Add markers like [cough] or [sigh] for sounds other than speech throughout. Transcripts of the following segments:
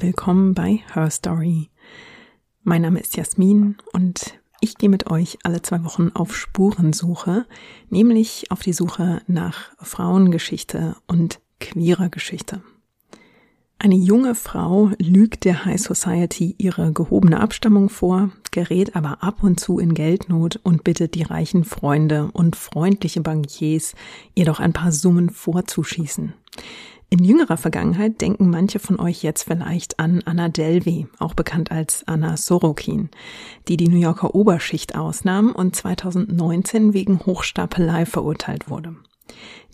Willkommen bei Her Story. Mein Name ist Jasmin und ich gehe mit euch alle zwei Wochen auf Spurensuche, nämlich auf die Suche nach Frauengeschichte und queerer Geschichte. Eine junge Frau lügt der High Society ihre gehobene Abstammung vor, gerät aber ab und zu in Geldnot und bittet die reichen Freunde und freundliche Bankiers, ihr doch ein paar Summen vorzuschießen. In jüngerer Vergangenheit denken manche von euch jetzt vielleicht an Anna Delvey, auch bekannt als Anna Sorokin, die die New Yorker Oberschicht ausnahm und 2019 wegen Hochstapelei verurteilt wurde.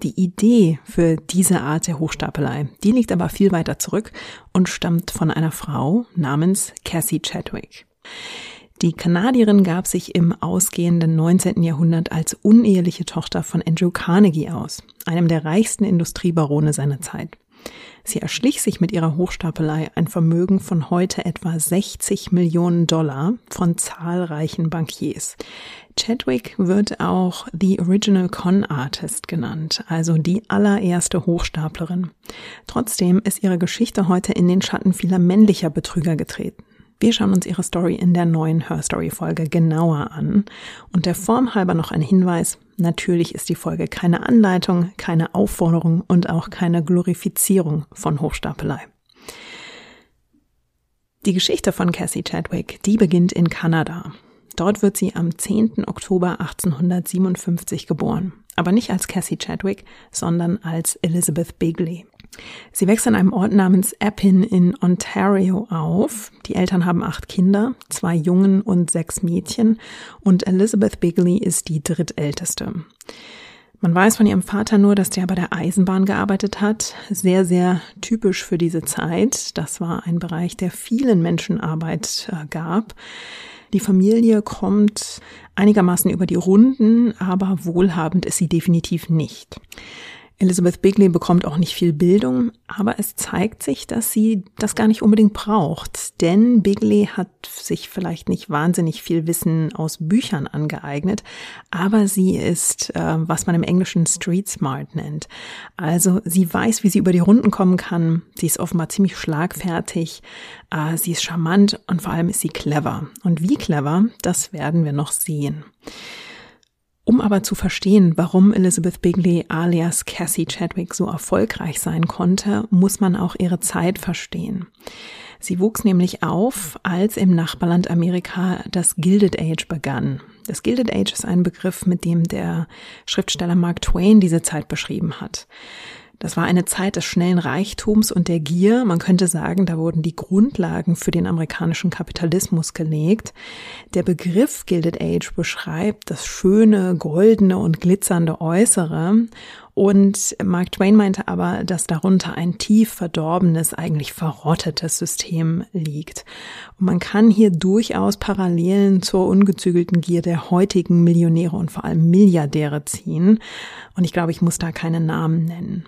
Die Idee für diese Art der Hochstapelei, die liegt aber viel weiter zurück und stammt von einer Frau namens Cassie Chadwick. Die Kanadierin gab sich im ausgehenden 19. Jahrhundert als uneheliche Tochter von Andrew Carnegie aus, einem der reichsten Industriebarone seiner Zeit. Sie erschlich sich mit ihrer Hochstapelei ein Vermögen von heute etwa 60 Millionen Dollar von zahlreichen Bankiers. Chadwick wird auch The Original Con Artist genannt, also die allererste Hochstaplerin. Trotzdem ist ihre Geschichte heute in den Schatten vieler männlicher Betrüger getreten. Wir schauen uns ihre Story in der neuen Her Story Folge genauer an. Und der Form halber noch ein Hinweis. Natürlich ist die Folge keine Anleitung, keine Aufforderung und auch keine Glorifizierung von Hochstapelei. Die Geschichte von Cassie Chadwick, die beginnt in Kanada. Dort wird sie am 10. Oktober 1857 geboren. Aber nicht als Cassie Chadwick, sondern als Elizabeth Bigley. Sie wächst an einem Ort namens Appin in Ontario auf. Die Eltern haben acht Kinder, zwei Jungen und sechs Mädchen und Elizabeth Bigley ist die drittälteste. Man weiß von ihrem Vater nur, dass der bei der Eisenbahn gearbeitet hat. Sehr, sehr typisch für diese Zeit. Das war ein Bereich, der vielen Menschen Arbeit äh, gab. Die Familie kommt einigermaßen über die Runden, aber wohlhabend ist sie definitiv nicht. Elizabeth Bigley bekommt auch nicht viel Bildung, aber es zeigt sich, dass sie das gar nicht unbedingt braucht, denn Bigley hat sich vielleicht nicht wahnsinnig viel Wissen aus Büchern angeeignet, aber sie ist, äh, was man im Englischen Street Smart nennt. Also sie weiß, wie sie über die Runden kommen kann, sie ist offenbar ziemlich schlagfertig, äh, sie ist charmant und vor allem ist sie clever. Und wie clever, das werden wir noch sehen. Um aber zu verstehen, warum Elizabeth Bigley alias Cassie Chadwick so erfolgreich sein konnte, muss man auch ihre Zeit verstehen. Sie wuchs nämlich auf, als im Nachbarland Amerika das Gilded Age begann. Das Gilded Age ist ein Begriff, mit dem der Schriftsteller Mark Twain diese Zeit beschrieben hat. Das war eine Zeit des schnellen Reichtums und der Gier. Man könnte sagen, da wurden die Grundlagen für den amerikanischen Kapitalismus gelegt. Der Begriff Gilded Age beschreibt das schöne, goldene und glitzernde Äußere. Und Mark Twain meinte aber, dass darunter ein tief verdorbenes, eigentlich verrottetes System liegt. Und man kann hier durchaus Parallelen zur ungezügelten Gier der heutigen Millionäre und vor allem Milliardäre ziehen. Und ich glaube, ich muss da keine Namen nennen.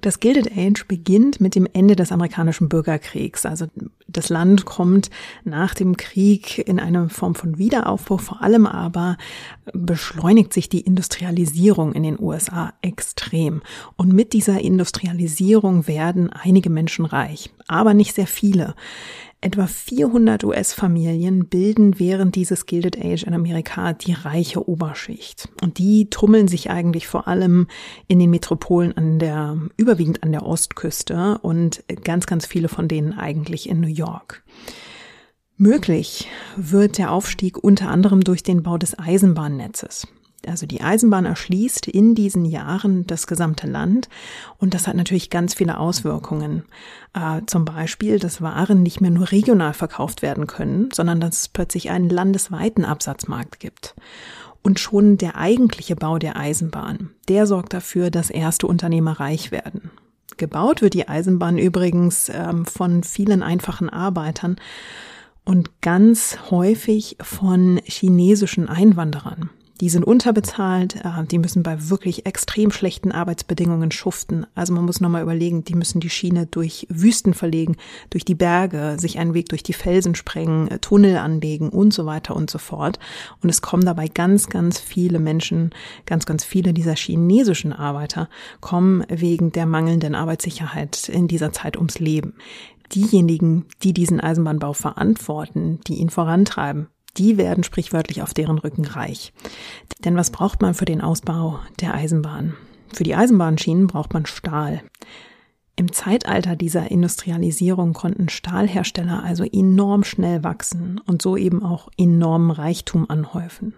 Das Gilded Age beginnt mit dem Ende des amerikanischen Bürgerkriegs. Also das Land kommt nach dem Krieg in eine Form von Wiederaufbau. Vor allem aber beschleunigt sich die Industrialisierung in den USA extrem. Und mit dieser Industrialisierung werden einige Menschen reich, aber nicht sehr viele. Etwa 400 US-Familien bilden während dieses Gilded Age in Amerika die reiche Oberschicht. Und die tummeln sich eigentlich vor allem in den Metropolen an der, überwiegend an der Ostküste und ganz, ganz viele von denen eigentlich in New York. Möglich wird der Aufstieg unter anderem durch den Bau des Eisenbahnnetzes. Also die Eisenbahn erschließt in diesen Jahren das gesamte Land und das hat natürlich ganz viele Auswirkungen. Äh, zum Beispiel, dass Waren nicht mehr nur regional verkauft werden können, sondern dass es plötzlich einen landesweiten Absatzmarkt gibt. Und schon der eigentliche Bau der Eisenbahn, der sorgt dafür, dass erste Unternehmer reich werden. Gebaut wird die Eisenbahn übrigens ähm, von vielen einfachen Arbeitern und ganz häufig von chinesischen Einwanderern. Die sind unterbezahlt, äh, die müssen bei wirklich extrem schlechten Arbeitsbedingungen schuften. Also man muss nochmal überlegen, die müssen die Schiene durch Wüsten verlegen, durch die Berge, sich einen Weg durch die Felsen sprengen, äh, Tunnel anlegen und so weiter und so fort. Und es kommen dabei ganz, ganz viele Menschen, ganz, ganz viele dieser chinesischen Arbeiter kommen wegen der mangelnden Arbeitssicherheit in dieser Zeit ums Leben. Diejenigen, die diesen Eisenbahnbau verantworten, die ihn vorantreiben, die werden sprichwörtlich auf deren Rücken reich. Denn was braucht man für den Ausbau der Eisenbahn? Für die Eisenbahnschienen braucht man Stahl. Im Zeitalter dieser Industrialisierung konnten Stahlhersteller also enorm schnell wachsen und so eben auch enormen Reichtum anhäufen.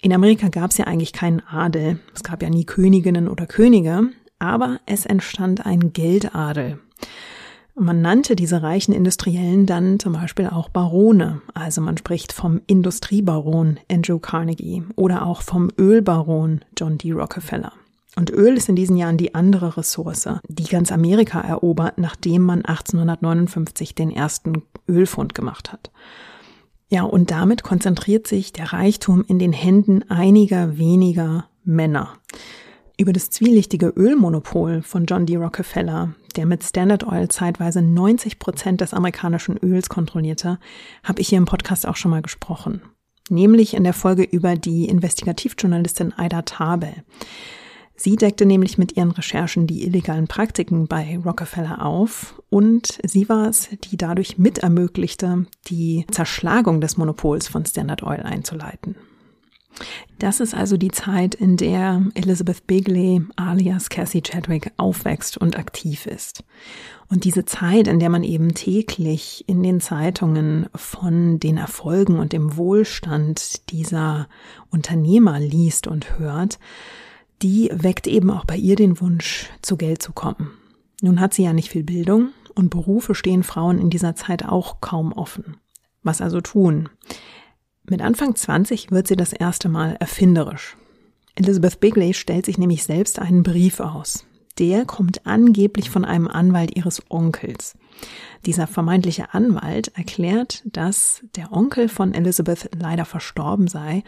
In Amerika gab es ja eigentlich keinen Adel, es gab ja nie Königinnen oder Könige, aber es entstand ein Geldadel. Man nannte diese reichen Industriellen dann zum Beispiel auch Barone. Also man spricht vom Industriebaron Andrew Carnegie oder auch vom Ölbaron John D. Rockefeller. Und Öl ist in diesen Jahren die andere Ressource, die ganz Amerika erobert, nachdem man 1859 den ersten Ölfund gemacht hat. Ja, und damit konzentriert sich der Reichtum in den Händen einiger weniger Männer. Über das zwielichtige Ölmonopol von John D. Rockefeller, der mit Standard Oil zeitweise 90 Prozent des amerikanischen Öls kontrollierte, habe ich hier im Podcast auch schon mal gesprochen. Nämlich in der Folge über die Investigativjournalistin Aida Tabel. Sie deckte nämlich mit ihren Recherchen die illegalen Praktiken bei Rockefeller auf und sie war es, die dadurch mit ermöglichte, die Zerschlagung des Monopols von Standard Oil einzuleiten. Das ist also die Zeit, in der Elizabeth Bigley alias Cassie Chadwick aufwächst und aktiv ist. Und diese Zeit, in der man eben täglich in den Zeitungen von den Erfolgen und dem Wohlstand dieser Unternehmer liest und hört, die weckt eben auch bei ihr den Wunsch, zu Geld zu kommen. Nun hat sie ja nicht viel Bildung und Berufe stehen Frauen in dieser Zeit auch kaum offen. Was also tun? Mit Anfang 20 wird sie das erste Mal erfinderisch. Elizabeth Bigley stellt sich nämlich selbst einen Brief aus. Der kommt angeblich von einem Anwalt ihres Onkels. Dieser vermeintliche Anwalt erklärt, dass der Onkel von Elizabeth leider verstorben sei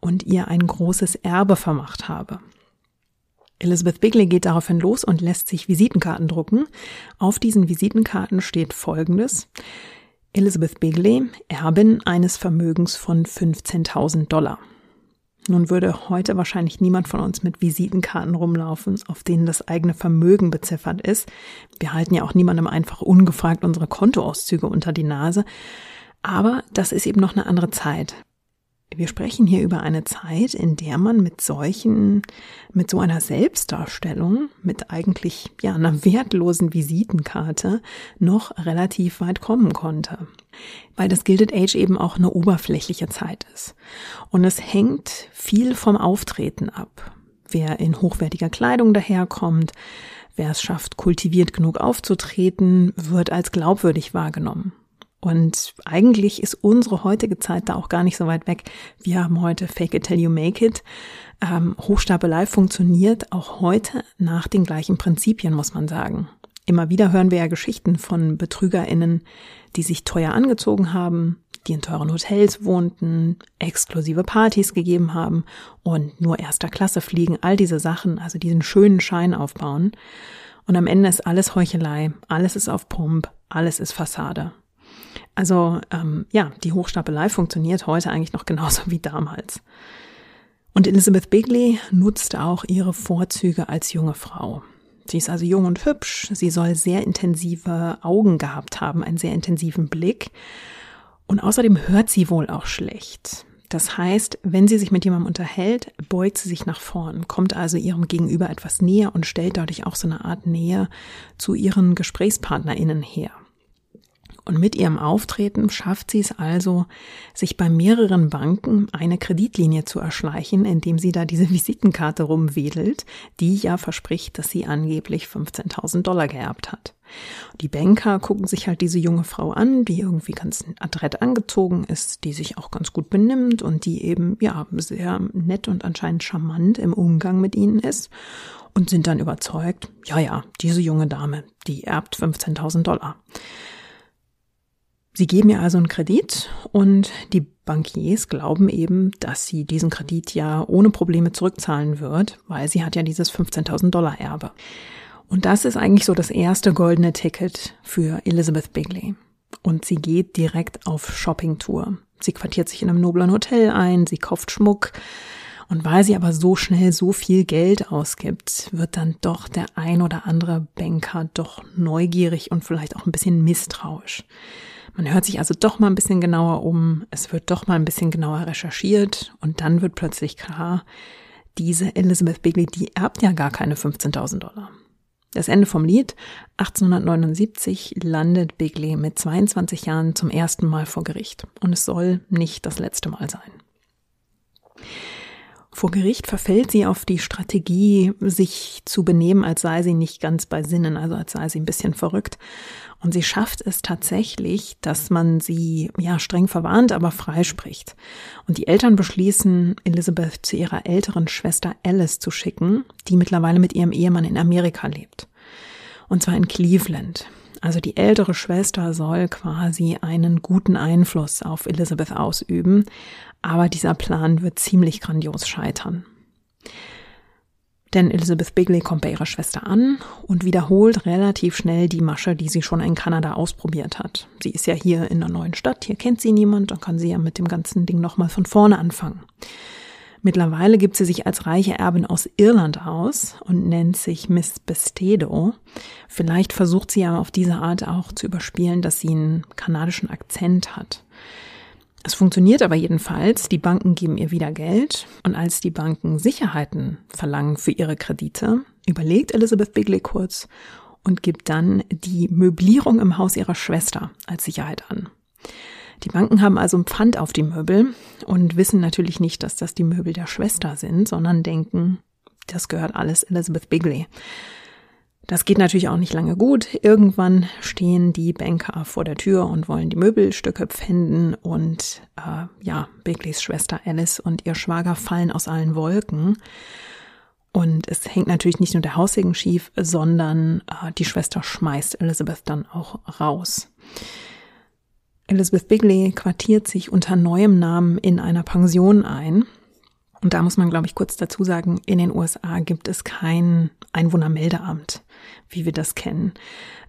und ihr ein großes Erbe vermacht habe. Elizabeth Bigley geht daraufhin los und lässt sich Visitenkarten drucken. Auf diesen Visitenkarten steht Folgendes. Elizabeth Bigley, Erbin eines Vermögens von 15.000 Dollar. Nun würde heute wahrscheinlich niemand von uns mit Visitenkarten rumlaufen, auf denen das eigene Vermögen beziffert ist. Wir halten ja auch niemandem einfach ungefragt unsere Kontoauszüge unter die Nase. Aber das ist eben noch eine andere Zeit. Wir sprechen hier über eine Zeit, in der man mit solchen, mit so einer Selbstdarstellung, mit eigentlich, ja, einer wertlosen Visitenkarte noch relativ weit kommen konnte. Weil das Gilded Age eben auch eine oberflächliche Zeit ist. Und es hängt viel vom Auftreten ab. Wer in hochwertiger Kleidung daherkommt, wer es schafft, kultiviert genug aufzutreten, wird als glaubwürdig wahrgenommen. Und eigentlich ist unsere heutige Zeit da auch gar nicht so weit weg. Wir haben heute Fake it till you make it. Ähm, Hochstapelei funktioniert auch heute nach den gleichen Prinzipien, muss man sagen. Immer wieder hören wir ja Geschichten von BetrügerInnen, die sich teuer angezogen haben, die in teuren Hotels wohnten, exklusive Partys gegeben haben und nur erster Klasse fliegen, all diese Sachen, also diesen schönen Schein aufbauen. Und am Ende ist alles Heuchelei, alles ist auf Pump, alles ist Fassade. Also ähm, ja, die Hochstapelei funktioniert heute eigentlich noch genauso wie damals. Und Elizabeth Bigley nutzt auch ihre Vorzüge als junge Frau. Sie ist also jung und hübsch, sie soll sehr intensive Augen gehabt haben, einen sehr intensiven Blick. Und außerdem hört sie wohl auch schlecht. Das heißt, wenn sie sich mit jemandem unterhält, beugt sie sich nach vorn, kommt also ihrem Gegenüber etwas näher und stellt dadurch auch so eine Art Nähe zu ihren GesprächspartnerInnen her. Und mit ihrem Auftreten schafft sie es also, sich bei mehreren Banken eine Kreditlinie zu erschleichen, indem sie da diese [laughs] Visitenkarte rumwedelt, die ja verspricht, dass sie angeblich 15.000 Dollar geerbt hat. Die Banker gucken sich halt diese junge Frau an, die irgendwie ganz adrett angezogen ist, die sich auch ganz gut benimmt und die eben, ja, sehr nett und anscheinend charmant im Umgang mit ihnen ist und sind dann überzeugt, ja, ja, diese junge Dame, die erbt 15.000 Dollar. Sie geben ihr also einen Kredit und die Bankiers glauben eben, dass sie diesen Kredit ja ohne Probleme zurückzahlen wird, weil sie hat ja dieses 15.000 Dollar Erbe. Und das ist eigentlich so das erste goldene Ticket für Elizabeth Bigley. Und sie geht direkt auf Shoppingtour. Sie quartiert sich in einem noblen Hotel ein, sie kauft Schmuck. Und weil sie aber so schnell so viel Geld ausgibt, wird dann doch der ein oder andere Banker doch neugierig und vielleicht auch ein bisschen misstrauisch. Man hört sich also doch mal ein bisschen genauer um, es wird doch mal ein bisschen genauer recherchiert und dann wird plötzlich klar, diese Elizabeth Bigley, die erbt ja gar keine 15.000 Dollar. Das Ende vom Lied. 1879 landet Bigley mit 22 Jahren zum ersten Mal vor Gericht. Und es soll nicht das letzte Mal sein. Vor Gericht verfällt sie auf die Strategie, sich zu benehmen, als sei sie nicht ganz bei Sinnen, also als sei sie ein bisschen verrückt. Und sie schafft es tatsächlich, dass man sie, ja, streng verwarnt, aber freispricht. Und die Eltern beschließen, Elizabeth zu ihrer älteren Schwester Alice zu schicken, die mittlerweile mit ihrem Ehemann in Amerika lebt. Und zwar in Cleveland. Also die ältere Schwester soll quasi einen guten Einfluss auf Elizabeth ausüben, aber dieser Plan wird ziemlich grandios scheitern. Denn Elizabeth Bigley kommt bei ihrer Schwester an und wiederholt relativ schnell die Masche, die sie schon in Kanada ausprobiert hat. Sie ist ja hier in einer neuen Stadt, hier kennt sie niemand, dann kann sie ja mit dem ganzen Ding nochmal von vorne anfangen. Mittlerweile gibt sie sich als reiche Erbin aus Irland aus und nennt sich Miss Bestedo. Vielleicht versucht sie ja auf diese Art auch zu überspielen, dass sie einen kanadischen Akzent hat. Es funktioniert aber jedenfalls, die Banken geben ihr wieder Geld und als die Banken Sicherheiten verlangen für ihre Kredite, überlegt Elizabeth Bigley kurz und gibt dann die Möblierung im Haus ihrer Schwester als Sicherheit an. Die Banken haben also ein Pfand auf die Möbel und wissen natürlich nicht, dass das die Möbel der Schwester sind, sondern denken, das gehört alles Elizabeth Bigley. Das geht natürlich auch nicht lange gut. Irgendwann stehen die Banker vor der Tür und wollen die Möbelstücke pfänden und äh, ja, Bigleys Schwester Alice und ihr Schwager fallen aus allen Wolken. Und es hängt natürlich nicht nur der Haussegen schief, sondern äh, die Schwester schmeißt Elizabeth dann auch raus. Elizabeth Bigley quartiert sich unter neuem Namen in einer Pension ein. Und da muss man, glaube ich, kurz dazu sagen, in den USA gibt es kein Einwohnermeldeamt, wie wir das kennen.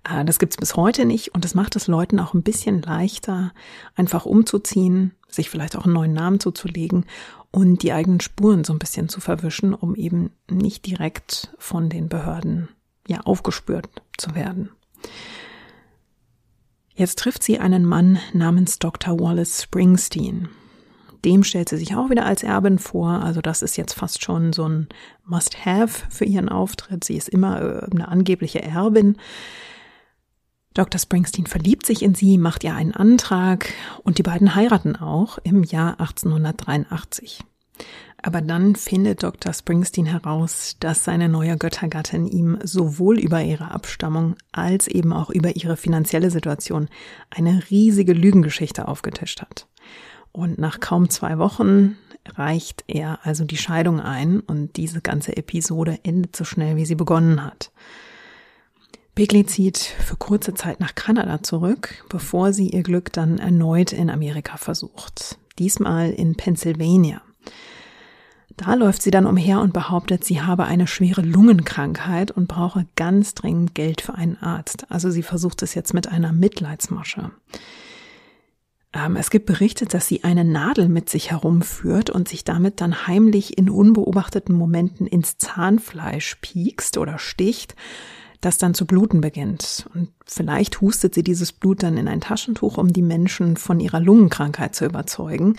Äh, das gibt es bis heute nicht und das macht es Leuten auch ein bisschen leichter, einfach umzuziehen, sich vielleicht auch einen neuen Namen zuzulegen und die eigenen Spuren so ein bisschen zu verwischen, um eben nicht direkt von den Behörden ja aufgespürt zu werden. Jetzt trifft sie einen Mann namens Dr. Wallace Springsteen. Dem stellt sie sich auch wieder als Erbin vor. Also das ist jetzt fast schon so ein Must-Have für ihren Auftritt. Sie ist immer äh, eine angebliche Erbin. Dr. Springsteen verliebt sich in sie, macht ihr einen Antrag und die beiden heiraten auch im Jahr 1883. Aber dann findet Dr. Springsteen heraus, dass seine neue Göttergattin ihm sowohl über ihre Abstammung als eben auch über ihre finanzielle Situation eine riesige Lügengeschichte aufgetischt hat. Und nach kaum zwei Wochen reicht er also die Scheidung ein und diese ganze Episode endet so schnell, wie sie begonnen hat. Bigley zieht für kurze Zeit nach Kanada zurück, bevor sie ihr Glück dann erneut in Amerika versucht. Diesmal in Pennsylvania. Da läuft sie dann umher und behauptet, sie habe eine schwere Lungenkrankheit und brauche ganz dringend Geld für einen Arzt. Also sie versucht es jetzt mit einer Mitleidsmasche. Ähm, es gibt Berichte, dass sie eine Nadel mit sich herumführt und sich damit dann heimlich in unbeobachteten Momenten ins Zahnfleisch piekst oder sticht, das dann zu bluten beginnt. Und vielleicht hustet sie dieses Blut dann in ein Taschentuch, um die Menschen von ihrer Lungenkrankheit zu überzeugen.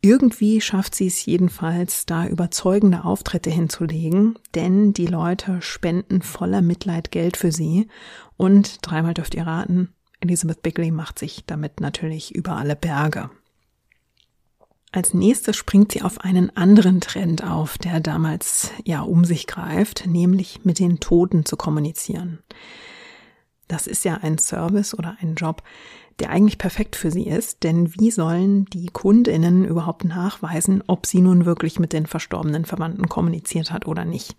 Irgendwie schafft sie es jedenfalls, da überzeugende Auftritte hinzulegen, denn die Leute spenden voller Mitleid Geld für sie und dreimal dürft ihr raten, Elizabeth Bigley macht sich damit natürlich über alle Berge. Als nächstes springt sie auf einen anderen Trend auf, der damals ja um sich greift, nämlich mit den Toten zu kommunizieren. Das ist ja ein Service oder ein Job, der eigentlich perfekt für sie ist, denn wie sollen die Kundinnen überhaupt nachweisen, ob sie nun wirklich mit den verstorbenen Verwandten kommuniziert hat oder nicht?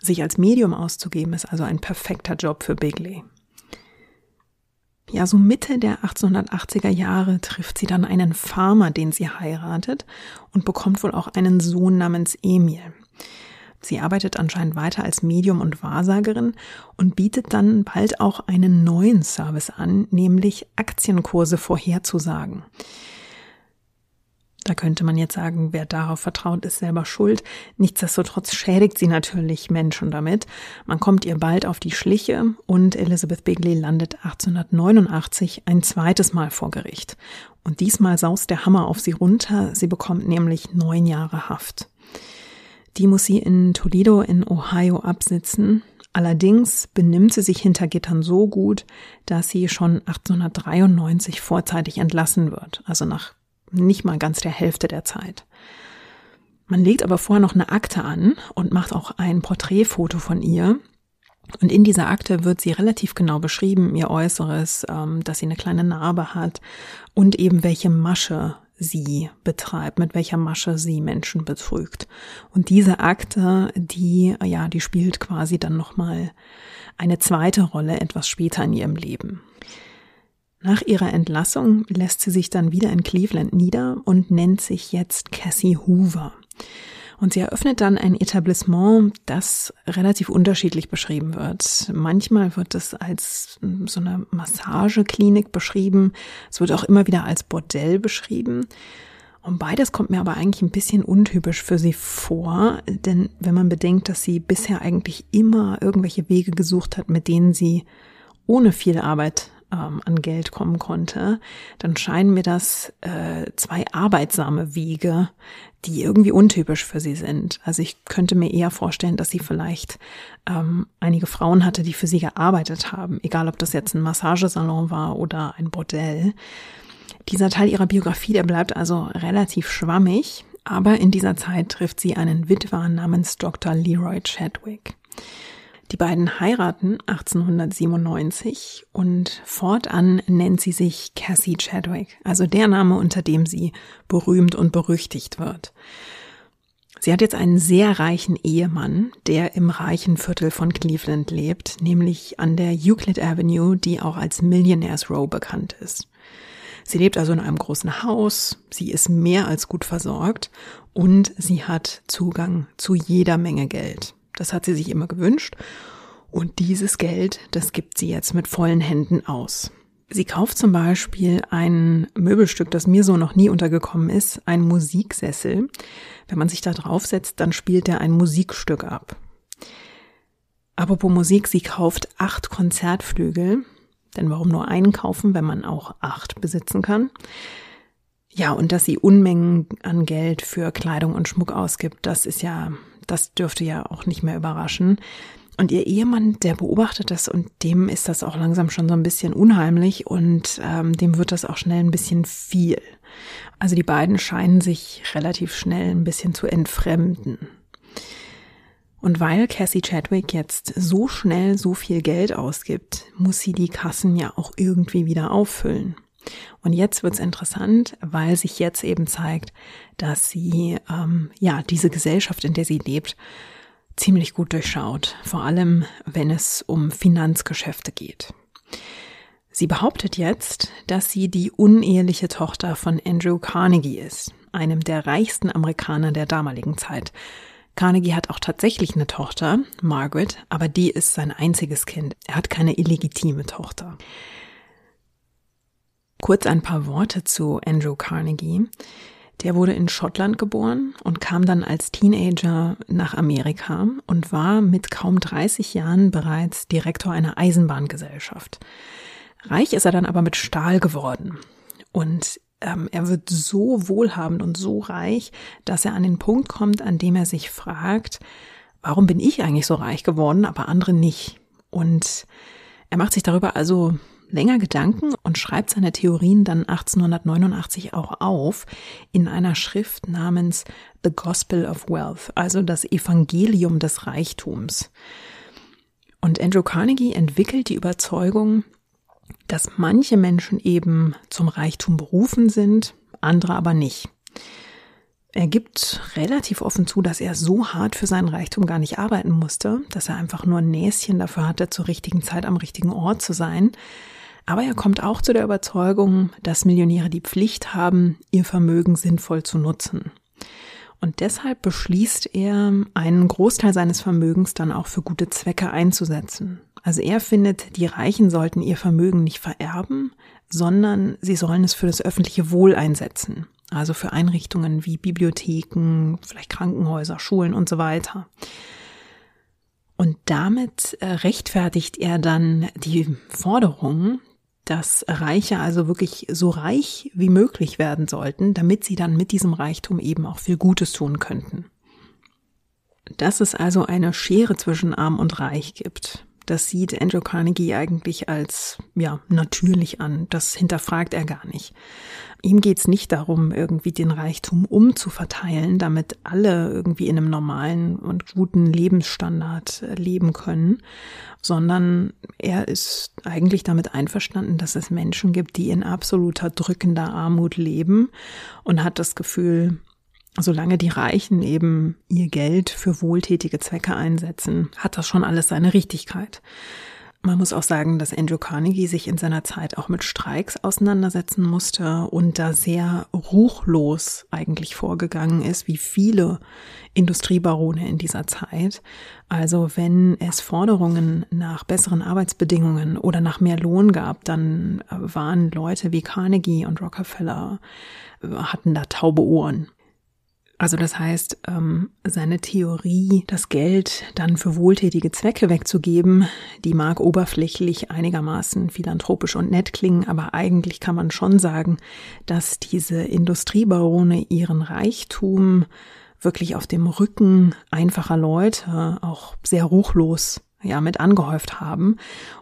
Sich als Medium auszugeben ist also ein perfekter Job für Bigley. Ja, so Mitte der 1880er Jahre trifft sie dann einen Farmer, den sie heiratet und bekommt wohl auch einen Sohn namens Emil. Sie arbeitet anscheinend weiter als Medium und Wahrsagerin und bietet dann bald auch einen neuen Service an, nämlich Aktienkurse vorherzusagen. Da könnte man jetzt sagen, wer darauf vertraut, ist selber schuld. Nichtsdestotrotz schädigt sie natürlich Menschen damit. Man kommt ihr bald auf die Schliche und Elizabeth Bigley landet 1889 ein zweites Mal vor Gericht. Und diesmal saust der Hammer auf sie runter. Sie bekommt nämlich neun Jahre Haft. Die muss sie in Toledo in Ohio absitzen. Allerdings benimmt sie sich hinter Gittern so gut, dass sie schon 1893 vorzeitig entlassen wird, also nach nicht mal ganz der Hälfte der Zeit. Man legt aber vorher noch eine Akte an und macht auch ein Porträtfoto von ihr. Und in dieser Akte wird sie relativ genau beschrieben, ihr Äußeres, ähm, dass sie eine kleine Narbe hat und eben welche Masche sie betreibt, mit welcher Masche sie Menschen betrügt. Und diese Akte, die, ja, die spielt quasi dann nochmal eine zweite Rolle etwas später in ihrem Leben. Nach ihrer Entlassung lässt sie sich dann wieder in Cleveland nieder und nennt sich jetzt Cassie Hoover. Und sie eröffnet dann ein Etablissement, das relativ unterschiedlich beschrieben wird. Manchmal wird es als hm, so eine Massageklinik beschrieben. Es wird auch immer wieder als Bordell beschrieben. Und beides kommt mir aber eigentlich ein bisschen untypisch für sie vor, denn wenn man bedenkt, dass sie bisher eigentlich immer irgendwelche Wege gesucht hat, mit denen sie ohne viel Arbeit ähm, an Geld kommen konnte, dann scheinen mir das äh, zwei arbeitsame Wege, die irgendwie untypisch für sie sind. Also ich könnte mir eher vorstellen, dass sie vielleicht ähm, einige Frauen hatte, die für sie gearbeitet haben, egal ob das jetzt ein Massagesalon war oder ein Bordell. Dieser Teil ihrer Biografie, der bleibt also relativ schwammig, aber in dieser Zeit trifft sie einen Witwer namens Dr. Leroy Chadwick. Die beiden heiraten 1897 und fortan nennt sie sich Cassie Chadwick, also der Name, unter dem sie berühmt und berüchtigt wird. Sie hat jetzt einen sehr reichen Ehemann, der im reichen Viertel von Cleveland lebt, nämlich an der Euclid Avenue, die auch als Millionaires Row bekannt ist. Sie lebt also in einem großen Haus, sie ist mehr als gut versorgt und sie hat Zugang zu jeder Menge Geld. Das hat sie sich immer gewünscht. Und dieses Geld, das gibt sie jetzt mit vollen Händen aus. Sie kauft zum Beispiel ein Möbelstück, das mir so noch nie untergekommen ist, ein Musiksessel. Wenn man sich da draufsetzt, dann spielt er ein Musikstück ab. Apropos Musik, sie kauft acht Konzertflügel. Denn warum nur einen kaufen, wenn man auch acht besitzen kann? Ja, und dass sie Unmengen an Geld für Kleidung und Schmuck ausgibt, das ist ja das dürfte ja auch nicht mehr überraschen. Und ihr Ehemann, der beobachtet das und dem ist das auch langsam schon so ein bisschen unheimlich und ähm, dem wird das auch schnell ein bisschen viel. Also die beiden scheinen sich relativ schnell ein bisschen zu entfremden. Und weil Cassie Chadwick jetzt so schnell so viel Geld ausgibt, muss sie die Kassen ja auch irgendwie wieder auffüllen. Und jetzt wird's interessant, weil sich jetzt eben zeigt, dass sie ähm, ja diese Gesellschaft, in der sie lebt, ziemlich gut durchschaut, vor allem wenn es um Finanzgeschäfte geht. Sie behauptet jetzt, dass sie die uneheliche Tochter von Andrew Carnegie ist, einem der reichsten Amerikaner der damaligen Zeit. Carnegie hat auch tatsächlich eine Tochter, Margaret, aber die ist sein einziges Kind. Er hat keine illegitime Tochter. Kurz ein paar Worte zu Andrew Carnegie. Der wurde in Schottland geboren und kam dann als Teenager nach Amerika und war mit kaum 30 Jahren bereits Direktor einer Eisenbahngesellschaft. Reich ist er dann aber mit Stahl geworden. Und ähm, er wird so wohlhabend und so reich, dass er an den Punkt kommt, an dem er sich fragt, warum bin ich eigentlich so reich geworden, aber andere nicht? Und er macht sich darüber also länger Gedanken und schreibt seine Theorien dann 1889 auch auf in einer Schrift namens The Gospel of Wealth, also das Evangelium des Reichtums. Und Andrew Carnegie entwickelt die Überzeugung, dass manche Menschen eben zum Reichtum berufen sind, andere aber nicht. Er gibt relativ offen zu, dass er so hart für seinen Reichtum gar nicht arbeiten musste, dass er einfach nur ein Näschen dafür hatte, zur richtigen Zeit am richtigen Ort zu sein. Aber er kommt auch zu der Überzeugung, dass Millionäre die Pflicht haben, ihr Vermögen sinnvoll zu nutzen. Und deshalb beschließt er, einen Großteil seines Vermögens dann auch für gute Zwecke einzusetzen. Also er findet, die Reichen sollten ihr Vermögen nicht vererben, sondern sie sollen es für das öffentliche Wohl einsetzen. Also für Einrichtungen wie Bibliotheken, vielleicht Krankenhäuser, Schulen und so weiter. Und damit äh, rechtfertigt er dann die Forderung, dass Reiche also wirklich so reich wie möglich werden sollten, damit sie dann mit diesem Reichtum eben auch viel Gutes tun könnten. Dass es also eine Schere zwischen arm und reich gibt, das sieht Andrew Carnegie eigentlich als ja natürlich an. Das hinterfragt er gar nicht. Ihm geht's nicht darum, irgendwie den Reichtum umzuverteilen, damit alle irgendwie in einem normalen und guten Lebensstandard leben können, sondern er ist eigentlich damit einverstanden, dass es Menschen gibt, die in absoluter drückender Armut leben und hat das Gefühl, solange die Reichen eben ihr Geld für wohltätige Zwecke einsetzen, hat das schon alles seine Richtigkeit. Man muss auch sagen, dass Andrew Carnegie sich in seiner Zeit auch mit Streiks auseinandersetzen musste und da sehr ruchlos eigentlich vorgegangen ist, wie viele Industriebarone in dieser Zeit. Also wenn es Forderungen nach besseren Arbeitsbedingungen oder nach mehr Lohn gab, dann waren Leute wie Carnegie und Rockefeller hatten da taube Ohren. Also das heißt, ähm, seine Theorie, das Geld dann für wohltätige Zwecke wegzugeben, die mag oberflächlich einigermaßen philanthropisch und nett klingen, aber eigentlich kann man schon sagen, dass diese Industriebarone ihren Reichtum wirklich auf dem Rücken einfacher Leute auch sehr ruchlos ja, mit angehäuft haben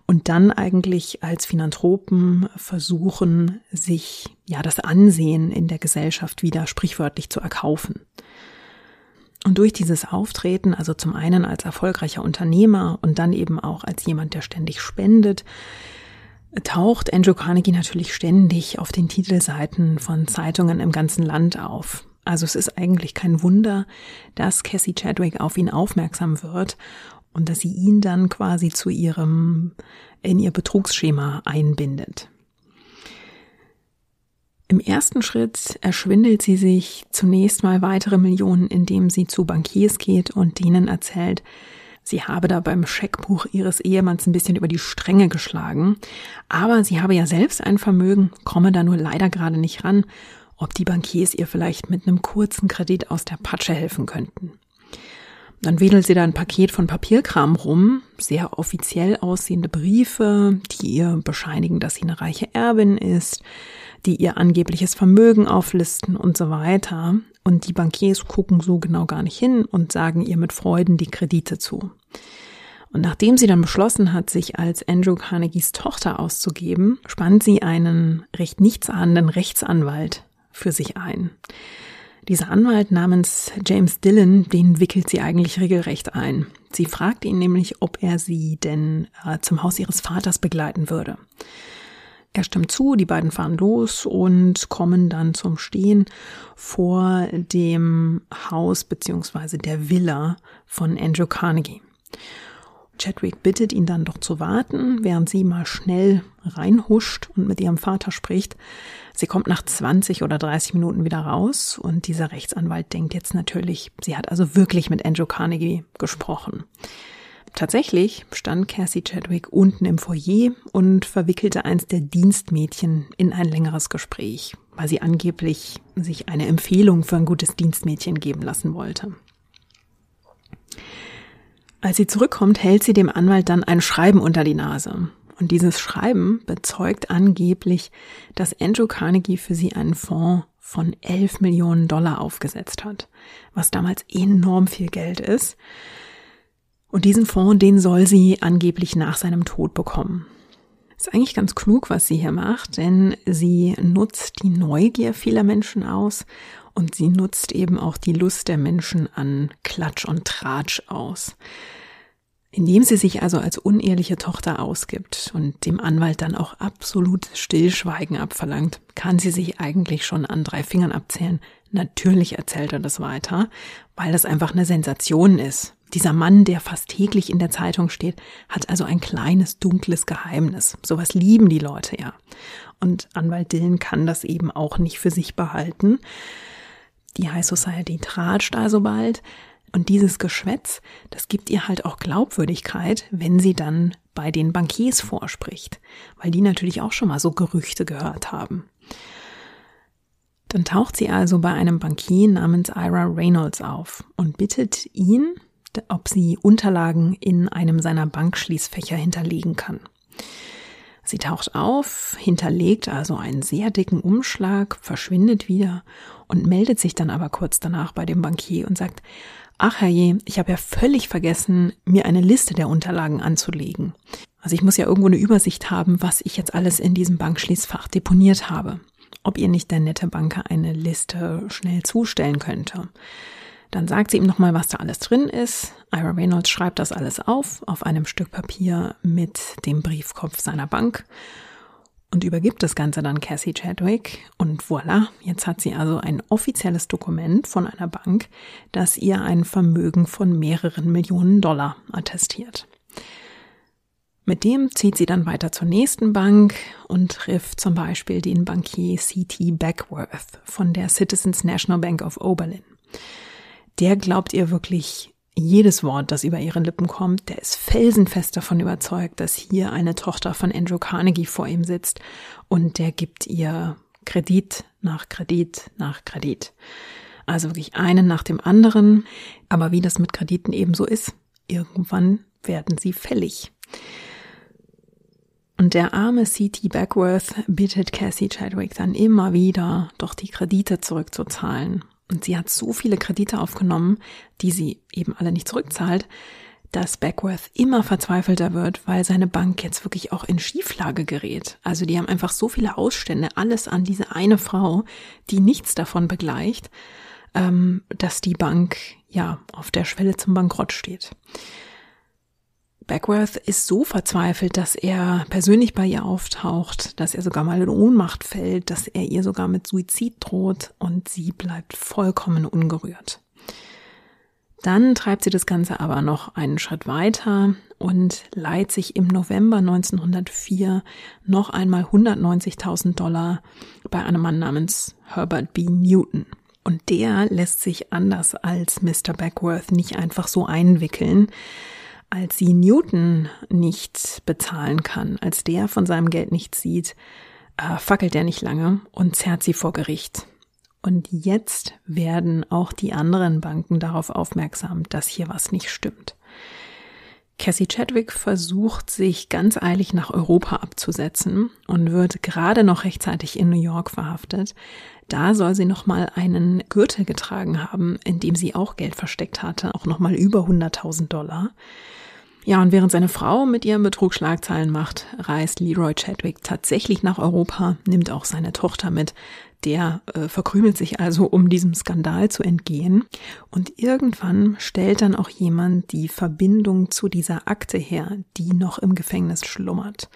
und dann eigentlich als Philanthropen versuchen, sich ja das Ansehen in der Gesellschaft wieder sprichwörtlich zu erkaufen. Und durch dieses Auftreten, also zum einen als erfolgreicher Unternehmer und dann eben auch als jemand, der ständig spendet, taucht Andrew Carnegie natürlich ständig auf den Titelseiten von Zeitungen im ganzen Land auf. Also es ist eigentlich kein Wunder, dass Cassie Chadwick auf ihn aufmerksam wird und dass sie ihn dann quasi zu ihrem, in ihr Betrugsschema einbindet. Im ersten Schritt erschwindelt sie sich zunächst mal weitere Millionen, indem sie zu Bankiers geht und denen erzählt, sie habe da beim Scheckbuch ihres Ehemanns ein bisschen über die Stränge geschlagen, aber sie habe ja selbst ein Vermögen, komme da nur leider gerade nicht ran, ob die Bankiers ihr vielleicht mit einem kurzen Kredit aus der Patsche helfen könnten. Dann wedelt sie da ein Paket von Papierkram rum, sehr offiziell aussehende Briefe, die ihr bescheinigen, dass sie eine reiche Erbin ist, die ihr angebliches Vermögen auflisten und so weiter. Und die Bankiers gucken so genau gar nicht hin und sagen ihr mit Freuden die Kredite zu. Und nachdem sie dann beschlossen hat, sich als Andrew Carnegies Tochter auszugeben, spannt sie einen recht nichtsahnenden Rechtsanwalt für sich ein. Dieser Anwalt namens James Dillon, den wickelt sie eigentlich regelrecht ein. Sie fragt ihn nämlich, ob er sie denn äh, zum Haus ihres Vaters begleiten würde. Er stimmt zu, die beiden fahren los und kommen dann zum Stehen vor dem Haus beziehungsweise der Villa von Andrew Carnegie. Chadwick bittet ihn dann doch zu warten, während sie mal schnell reinhuscht und mit ihrem Vater spricht. Sie kommt nach 20 oder 30 Minuten wieder raus und dieser Rechtsanwalt denkt jetzt natürlich, sie hat also wirklich mit Andrew Carnegie gesprochen. Tatsächlich stand Cassie Chadwick unten im Foyer und verwickelte eins der Dienstmädchen in ein längeres Gespräch, weil sie angeblich sich eine Empfehlung für ein gutes Dienstmädchen geben lassen wollte. Als sie zurückkommt, hält sie dem Anwalt dann ein Schreiben unter die Nase. Und dieses Schreiben bezeugt angeblich, dass Andrew Carnegie für sie einen Fonds von 11 Millionen Dollar aufgesetzt hat, was damals enorm viel Geld ist. Und diesen Fonds, den soll sie angeblich nach seinem Tod bekommen. Ist eigentlich ganz klug, was sie hier macht, denn sie nutzt die Neugier vieler Menschen aus und sie nutzt eben auch die Lust der Menschen an Klatsch und Tratsch aus. Indem sie sich also als unehrliche Tochter ausgibt und dem Anwalt dann auch absolut Stillschweigen abverlangt, kann sie sich eigentlich schon an drei Fingern abzählen. Natürlich erzählt er das weiter, weil das einfach eine Sensation ist. Dieser Mann, der fast täglich in der Zeitung steht, hat also ein kleines, dunkles Geheimnis. Sowas lieben die Leute ja. Und Anwalt Dillon kann das eben auch nicht für sich behalten. Die High Society tratscht also bald. Und dieses Geschwätz, das gibt ihr halt auch Glaubwürdigkeit, wenn sie dann bei den Bankiers vorspricht, weil die natürlich auch schon mal so Gerüchte gehört haben. Dann taucht sie also bei einem Bankier namens Ira Reynolds auf und bittet ihn, ob sie Unterlagen in einem seiner Bankschließfächer hinterlegen kann. Sie taucht auf, hinterlegt also einen sehr dicken Umschlag, verschwindet wieder und meldet sich dann aber kurz danach bei dem Bankier und sagt, ach herrje, ich habe ja völlig vergessen, mir eine Liste der Unterlagen anzulegen. Also ich muss ja irgendwo eine Übersicht haben, was ich jetzt alles in diesem Bankschließfach deponiert habe. Ob ihr nicht der nette Banker eine Liste schnell zustellen könnte. Dann sagt sie ihm nochmal, was da alles drin ist. Ira Reynolds schreibt das alles auf, auf einem Stück Papier mit dem Briefkopf seiner Bank und übergibt das Ganze dann Cassie Chadwick. Und voilà, jetzt hat sie also ein offizielles Dokument von einer Bank, das ihr ein Vermögen von mehreren Millionen Dollar attestiert. Mit dem zieht sie dann weiter zur nächsten Bank und trifft zum Beispiel den Bankier C.T. Beckworth von der Citizens National Bank of Oberlin. Der glaubt ihr wirklich jedes Wort, das über ihre Lippen kommt, der ist felsenfest davon überzeugt, dass hier eine Tochter von Andrew Carnegie vor ihm sitzt und der gibt ihr Kredit nach Kredit nach Kredit. Also wirklich einen nach dem anderen. Aber wie das mit Krediten ebenso ist, irgendwann werden sie fällig. Und der arme C.T. Beckworth bittet Cassie Chadwick dann immer wieder, doch die Kredite zurückzuzahlen. Und sie hat so viele Kredite aufgenommen, die sie eben alle nicht zurückzahlt, dass Beckworth immer verzweifelter wird, weil seine Bank jetzt wirklich auch in Schieflage gerät. Also die haben einfach so viele Ausstände, alles an diese eine Frau, die nichts davon begleicht, ähm, dass die Bank ja auf der Schwelle zum Bankrott steht. Beckworth ist so verzweifelt, dass er persönlich bei ihr auftaucht, dass er sogar mal in Ohnmacht fällt, dass er ihr sogar mit Suizid droht und sie bleibt vollkommen ungerührt. Dann treibt sie das Ganze aber noch einen Schritt weiter und leiht sich im November 1904 noch einmal 190.000 Dollar bei einem Mann namens Herbert B. Newton. Und der lässt sich anders als Mr. Beckworth nicht einfach so einwickeln. Als sie Newton nicht bezahlen kann, als der von seinem Geld nichts sieht, äh, fackelt er nicht lange und zerrt sie vor Gericht. Und jetzt werden auch die anderen Banken darauf aufmerksam, dass hier was nicht stimmt. Cassie Chadwick versucht, sich ganz eilig nach Europa abzusetzen und wird gerade noch rechtzeitig in New York verhaftet. Da soll sie nochmal einen Gürtel getragen haben, in dem sie auch Geld versteckt hatte, auch nochmal über 100.000 Dollar. Ja, und während seine Frau mit ihrem Betrug Schlagzeilen macht, reist Leroy Chadwick tatsächlich nach Europa, nimmt auch seine Tochter mit. Der äh, verkrümelt sich also, um diesem Skandal zu entgehen. Und irgendwann stellt dann auch jemand die Verbindung zu dieser Akte her, die noch im Gefängnis schlummert.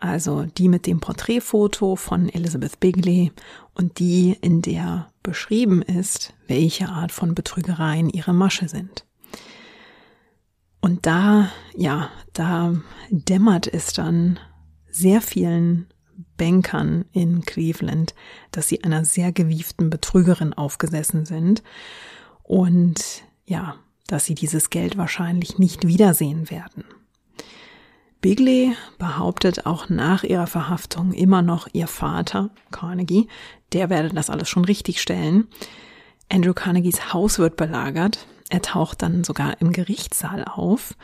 Also die mit dem Porträtfoto von Elizabeth Bigley und die, in der beschrieben ist, welche Art von Betrügereien ihre Masche sind. Und da, ja, da dämmert es dann sehr vielen Bankern in Cleveland, dass sie einer sehr gewieften Betrügerin aufgesessen sind und ja, dass sie dieses Geld wahrscheinlich nicht wiedersehen werden. Bigley behauptet auch nach ihrer Verhaftung immer noch ihr Vater, Carnegie, der werde das alles schon richtig stellen. Andrew Carnegies Haus wird belagert, er taucht dann sogar im Gerichtssaal auf.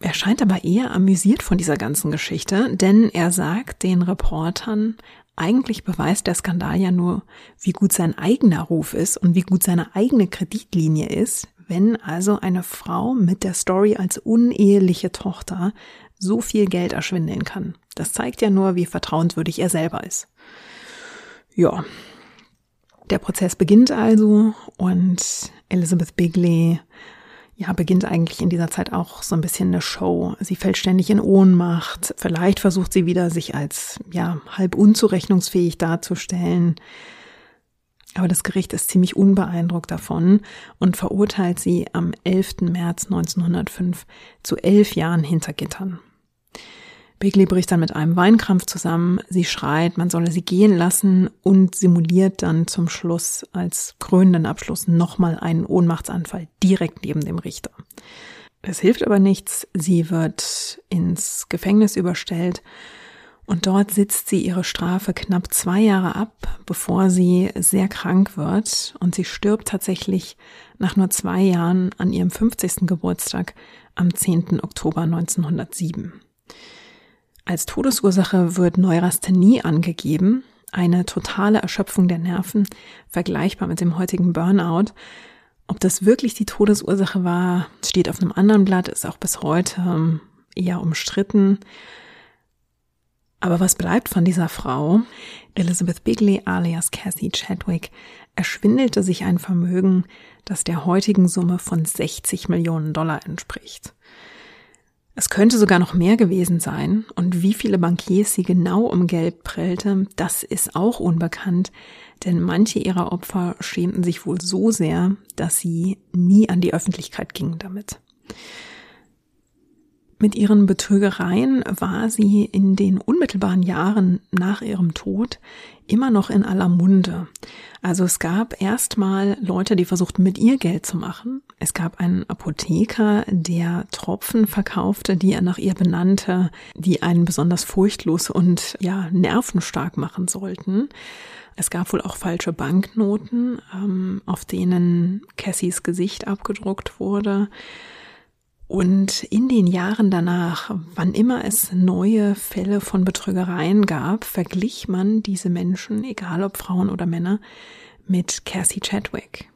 Er scheint aber eher amüsiert von dieser ganzen Geschichte, denn er sagt den Reportern, eigentlich beweist der Skandal ja nur, wie gut sein eigener Ruf ist und wie gut seine eigene Kreditlinie ist, wenn also eine Frau mit der Story als uneheliche Tochter so viel Geld erschwindeln kann. Das zeigt ja nur, wie vertrauenswürdig er selber ist. Ja, der Prozess beginnt also und Elizabeth Bigley ja, beginnt eigentlich in dieser Zeit auch so ein bisschen eine Show. Sie fällt ständig in Ohnmacht. Vielleicht versucht sie wieder, sich als, ja, halb unzurechnungsfähig darzustellen. Aber das Gericht ist ziemlich unbeeindruckt davon und verurteilt sie am 11. März 1905 zu elf Jahren hinter Gittern. Bigley bricht dann mit einem Weinkrampf zusammen, sie schreit, man solle sie gehen lassen und simuliert dann zum Schluss als krönenden Abschluss nochmal einen Ohnmachtsanfall direkt neben dem Richter. Es hilft aber nichts, sie wird ins Gefängnis überstellt und dort sitzt sie ihre Strafe knapp zwei Jahre ab, bevor sie sehr krank wird und sie stirbt tatsächlich nach nur zwei Jahren an ihrem 50. Geburtstag am 10. Oktober 1907. Als Todesursache wird Neurasthenie angegeben, eine totale Erschöpfung der Nerven, vergleichbar mit dem heutigen Burnout. Ob das wirklich die Todesursache war, steht auf einem anderen Blatt, ist auch bis heute ähm, eher umstritten. Aber was bleibt von dieser Frau? Elizabeth Bigley alias Cassie Chadwick erschwindelte sich ein Vermögen, das der heutigen Summe von 60 Millionen Dollar entspricht. Es könnte sogar noch mehr gewesen sein, und wie viele Bankiers sie genau um Geld prellte, das ist auch unbekannt, denn manche ihrer Opfer schämten sich wohl so sehr, dass sie nie an die Öffentlichkeit gingen damit. Mit ihren Betrügereien war sie in den unmittelbaren Jahren nach ihrem Tod immer noch in aller Munde. Also es gab erstmal Leute, die versuchten mit ihr Geld zu machen. Es gab einen Apotheker, der Tropfen verkaufte, die er nach ihr benannte, die einen besonders furchtlos und ja nervenstark machen sollten. Es gab wohl auch falsche Banknoten, ähm, auf denen Cassies Gesicht abgedruckt wurde. Und in den Jahren danach, wann immer es neue Fälle von Betrügereien gab, verglich man diese Menschen, egal ob Frauen oder Männer, mit Cassie Chadwick.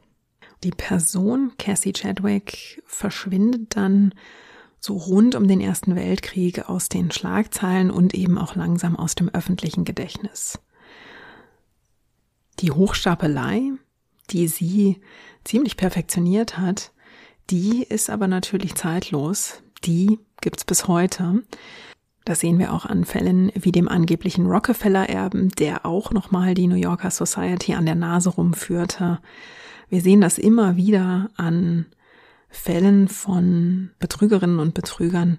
Die Person Cassie Chadwick verschwindet dann so rund um den Ersten Weltkrieg aus den Schlagzeilen und eben auch langsam aus dem öffentlichen Gedächtnis. Die Hochstapelei, die sie ziemlich perfektioniert hat, die ist aber natürlich zeitlos. Die gibt's bis heute. Das sehen wir auch an Fällen wie dem angeblichen Rockefeller-Erben, der auch nochmal die New Yorker Society an der Nase rumführte. Wir sehen das immer wieder an Fällen von Betrügerinnen und Betrügern,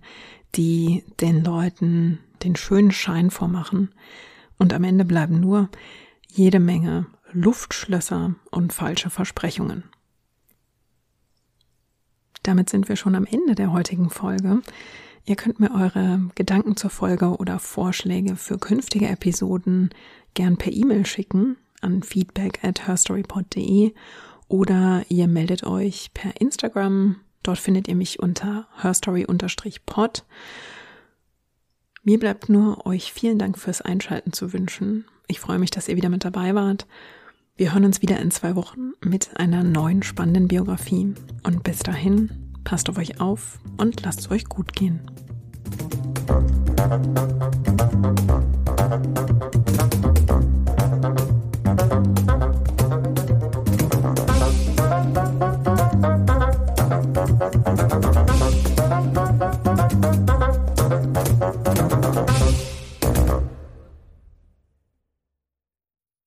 die den Leuten den schönen Schein vormachen. Und am Ende bleiben nur jede Menge Luftschlösser und falsche Versprechungen. Damit sind wir schon am Ende der heutigen Folge. Ihr könnt mir eure Gedanken zur Folge oder Vorschläge für künftige Episoden gern per E-Mail schicken an feedback at herstorypod.de oder ihr meldet euch per Instagram. Dort findet ihr mich unter herstory-pod. Mir bleibt nur, euch vielen Dank fürs Einschalten zu wünschen. Ich freue mich, dass ihr wieder mit dabei wart. Wir hören uns wieder in zwei Wochen mit einer neuen spannenden Biografie. Und bis dahin, passt auf euch auf und lasst es euch gut gehen.